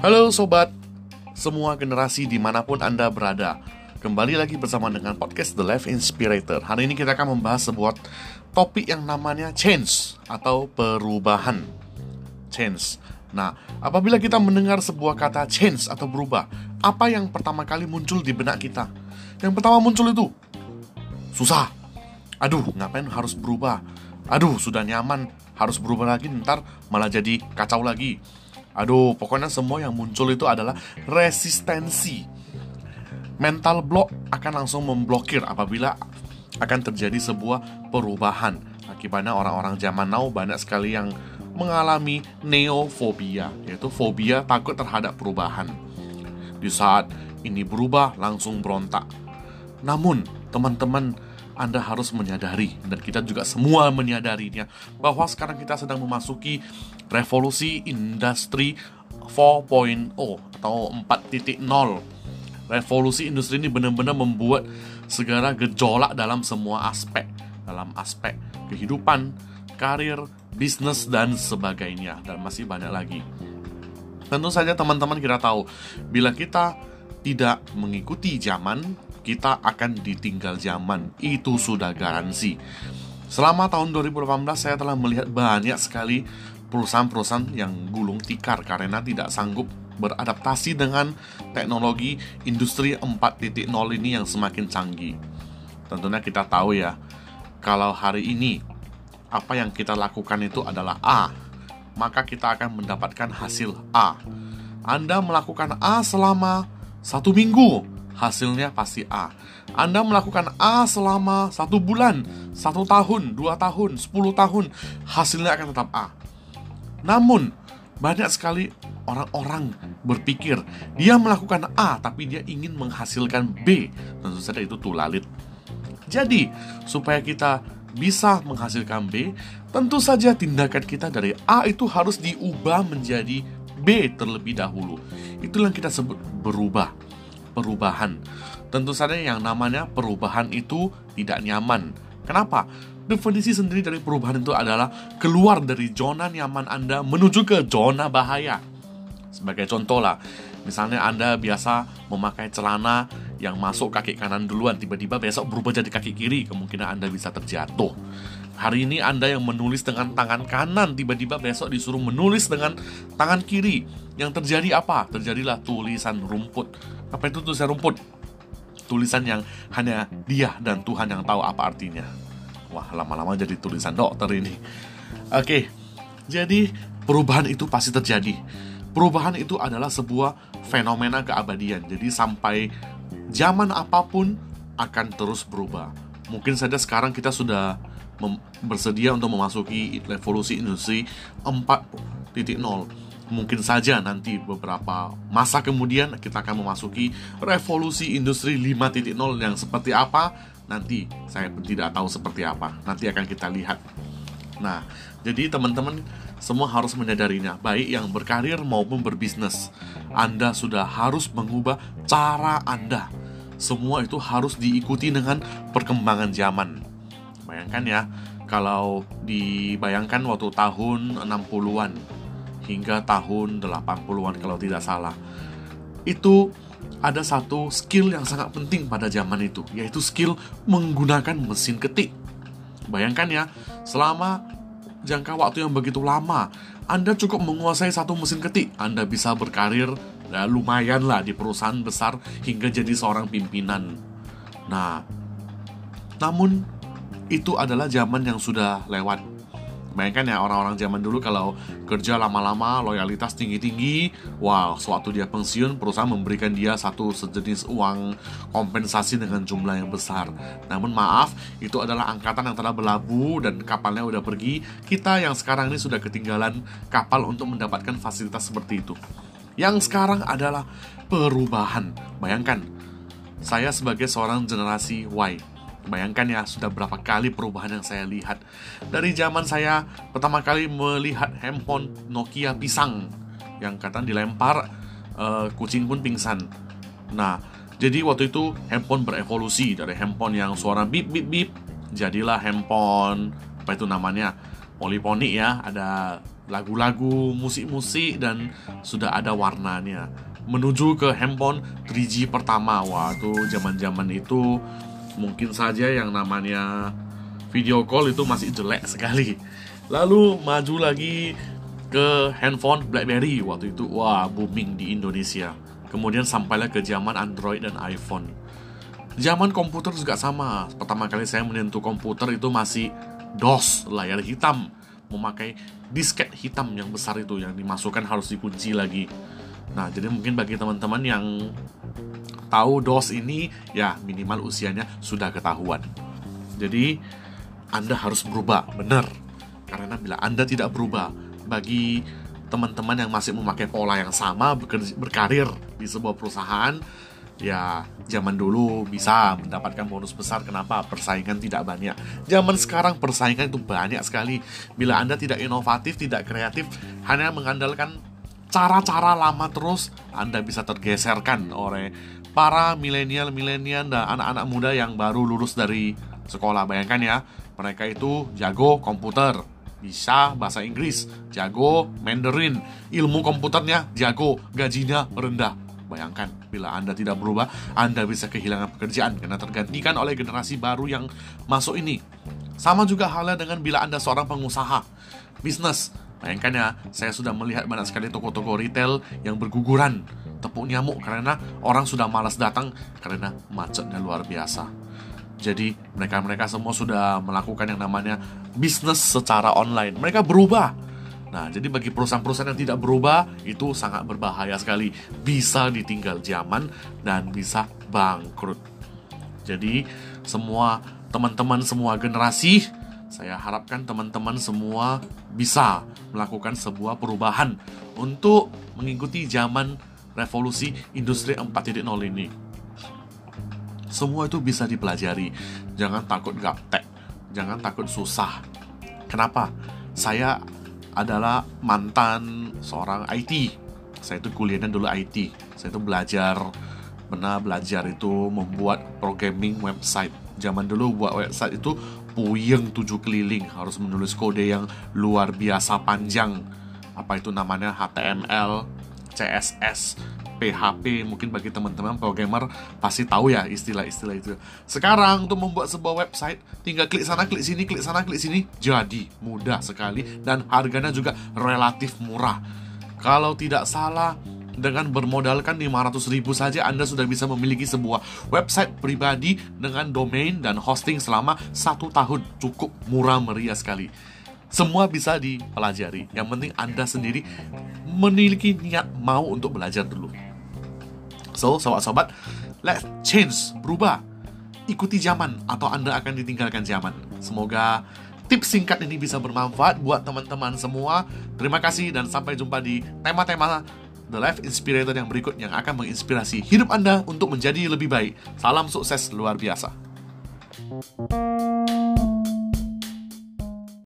Halo sobat, semua generasi di mana pun Anda berada Kembali lagi bersama dengan podcast The Life Inspirator. Hari ini kita akan membahas sebuah topik yang namanya change atau perubahan. Change. Nah, apabila kita mendengar sebuah kata change atau berubah Apa yang pertama kali muncul di benak kita? Yang pertama muncul itu Susah. Aduh, ngapain harus berubah? Aduh, sudah nyaman, harus berubah lagi Ntar malah jadi kacau lagi Aduh, pokoknya semua yang muncul itu adalah resistensi. Mental block akan langsung memblokir apabila akan terjadi sebuah perubahan. Akibatnya orang-orang zaman now banyak sekali yang mengalami neofobia, yaitu fobia takut terhadap perubahan. Di saat ini berubah, langsung berontak. Namun, teman-teman, anda harus menyadari dan kita juga semua menyadarinya bahwa sekarang kita sedang memasuki revolusi industri 4.0 atau 4.0. Revolusi industri ini benar-benar membuat segala gejolak dalam semua aspek, dalam aspek kehidupan, karir, bisnis dan sebagainya dan masih banyak lagi. Tentu saja teman-teman kita tahu bila kita tidak mengikuti zaman, kita akan ditinggal zaman. Itu sudah garansi. Selama tahun 2018 saya telah melihat banyak sekali perusahaan-perusahaan yang gulung tikar karena tidak sanggup beradaptasi dengan teknologi industri 4.0 ini yang semakin canggih. Tentunya kita tahu ya, kalau hari ini apa yang kita lakukan itu adalah A, maka kita akan mendapatkan hasil A. Anda melakukan A selama satu minggu, hasilnya pasti A. Anda melakukan A selama satu bulan, satu tahun, dua tahun, sepuluh tahun, hasilnya akan tetap A. Namun, banyak sekali orang-orang berpikir dia melakukan A tapi dia ingin menghasilkan B. Tentu saja itu tulalit. Jadi, supaya kita bisa menghasilkan B, tentu saja tindakan kita dari A itu harus diubah menjadi B terlebih dahulu. Itulah yang kita sebut berubah perubahan. Tentu saja yang namanya perubahan itu tidak nyaman. Kenapa? Definisi sendiri dari perubahan itu adalah keluar dari zona nyaman Anda menuju ke zona bahaya. Sebagai contoh lah, misalnya Anda biasa memakai celana yang masuk kaki kanan duluan, tiba-tiba besok berubah jadi kaki kiri, kemungkinan Anda bisa terjatuh. Hari ini Anda yang menulis dengan tangan kanan, tiba-tiba besok disuruh menulis dengan tangan kiri. Yang terjadi apa? Terjadilah tulisan rumput apa itu tulisan rumput? Tulisan yang hanya dia dan Tuhan yang tahu apa artinya. Wah, lama-lama jadi tulisan dokter ini. Oke, jadi perubahan itu pasti terjadi. Perubahan itu adalah sebuah fenomena keabadian. Jadi sampai zaman apa pun akan terus berubah. Mungkin saja sekarang kita sudah bersedia untuk memasuki revolusi industri 4.0 mungkin saja nanti beberapa masa kemudian kita akan memasuki revolusi industri 5.0 yang seperti apa. Nanti saya tidak tahu seperti apa. Nanti akan kita lihat. Nah jadi teman-teman semua harus menyadarinya. Baik yang berkarir maupun berbisnis Anda sudah harus mengubah cara Anda. Semua itu harus diikuti dengan perkembangan zaman. Bayangkan ya kalau dibayangkan waktu tahun 60-an hingga tahun 80-an kalau tidak salah. Itu ada satu skill yang sangat penting pada zaman itu, yaitu skill menggunakan mesin ketik. Bayangkan ya, selama jangka waktu yang begitu lama, Anda cukup menguasai satu mesin ketik, Anda bisa berkarir ya, lumayan lah di perusahaan besar hingga jadi seorang pimpinan. Nah, namun itu adalah zaman yang sudah lewat Bayangkan ya orang-orang zaman dulu kalau kerja lama-lama, loyalitas tinggi-tinggi, wow, sewaktu dia pensiun, perusahaan memberikan dia satu sejenis uang kompensasi dengan jumlah yang besar. Namun maaf, itu adalah angkatan yang telah berlabuh dan kapalnya udah pergi. Kita yang sekarang ini sudah ketinggalan kapal untuk mendapatkan fasilitas seperti itu. Yang sekarang adalah perubahan. Bayangkan, saya sebagai seorang generasi Y, Bayangkan ya, sudah berapa kali perubahan yang saya lihat. Dari zaman saya pertama kali melihat handphone Nokia pisang yang katanya dilempar uh, kucing pun pingsan. Nah, jadi waktu itu handphone berevolusi dari handphone yang suara bip bip bip jadilah handphone apa itu namanya poliponik ya, ada lagu-lagu, musik-musik dan sudah ada warnanya. Menuju ke handphone 3G pertama, waktu zaman-zaman itu mungkin saja yang namanya video call itu masih jelek sekali. Lalu maju lagi ke handphone BlackBerry waktu itu wah booming di Indonesia. Kemudian sampailah ke zaman Android dan iPhone. Zaman komputer juga sama. Pertama kali saya menyentuh komputer itu masih DOS, layar hitam, memakai disket hitam yang besar itu yang dimasukkan harus dikunci lagi. Nah, jadi mungkin bagi teman-teman yang tahu DOS ini ya minimal usianya sudah ketahuan. Jadi Anda harus berubah, benar. Karena bila Anda tidak berubah, bagi teman-teman yang masih memakai pola yang sama berkarir di sebuah perusahaan ya zaman dulu bisa mendapatkan bonus besar kenapa persaingan tidak banyak zaman sekarang persaingan itu banyak sekali bila anda tidak inovatif tidak kreatif hanya mengandalkan cara-cara lama terus anda bisa tergeserkan oleh para milenial milenial dan anak-anak muda yang baru lulus dari sekolah bayangkan ya mereka itu jago komputer bisa bahasa Inggris, jago Mandarin, ilmu komputernya jago, gajinya rendah. Bayangkan, bila Anda tidak berubah, Anda bisa kehilangan pekerjaan karena tergantikan oleh generasi baru yang masuk ini. Sama juga halnya dengan bila Anda seorang pengusaha, bisnis. Bayangkan ya, saya sudah melihat banyak sekali toko-toko retail yang berguguran, tepuk nyamuk karena orang sudah malas datang karena macetnya luar biasa. Jadi mereka-mereka semua sudah melakukan yang namanya bisnis secara online. Mereka berubah. Nah, jadi bagi perusahaan-perusahaan yang tidak berubah itu sangat berbahaya sekali. Bisa ditinggal zaman dan bisa bangkrut. Jadi semua teman-teman semua generasi saya harapkan teman-teman semua bisa melakukan sebuah perubahan untuk mengikuti zaman revolusi industri 4.0 ini. Semua itu bisa dipelajari. Jangan takut gaptek. Jangan takut susah. Kenapa? Saya adalah mantan seorang IT. Saya itu kuliahnya dulu IT. Saya itu belajar pernah belajar itu membuat programming website. Zaman dulu buat website itu puyeng tujuh keliling, harus menulis kode yang luar biasa panjang. Apa itu namanya HTML, CSS, PHP mungkin bagi teman-teman programmer pasti tahu ya istilah-istilah itu. Sekarang untuk membuat sebuah website tinggal klik sana klik sini klik sana klik sini jadi mudah sekali dan harganya juga relatif murah. Kalau tidak salah dengan bermodalkan 500 ribu saja Anda sudah bisa memiliki sebuah website pribadi dengan domain dan hosting selama satu tahun cukup murah meriah sekali semua bisa dipelajari yang penting Anda sendiri memiliki niat mau untuk belajar dulu So, sobat-sobat, let's change, berubah. Ikuti zaman atau Anda akan ditinggalkan zaman. Semoga tips singkat ini bisa bermanfaat buat teman-teman semua. Terima kasih dan sampai jumpa di tema-tema The Life Inspirator yang berikut yang akan menginspirasi hidup Anda untuk menjadi lebih baik. Salam sukses luar biasa.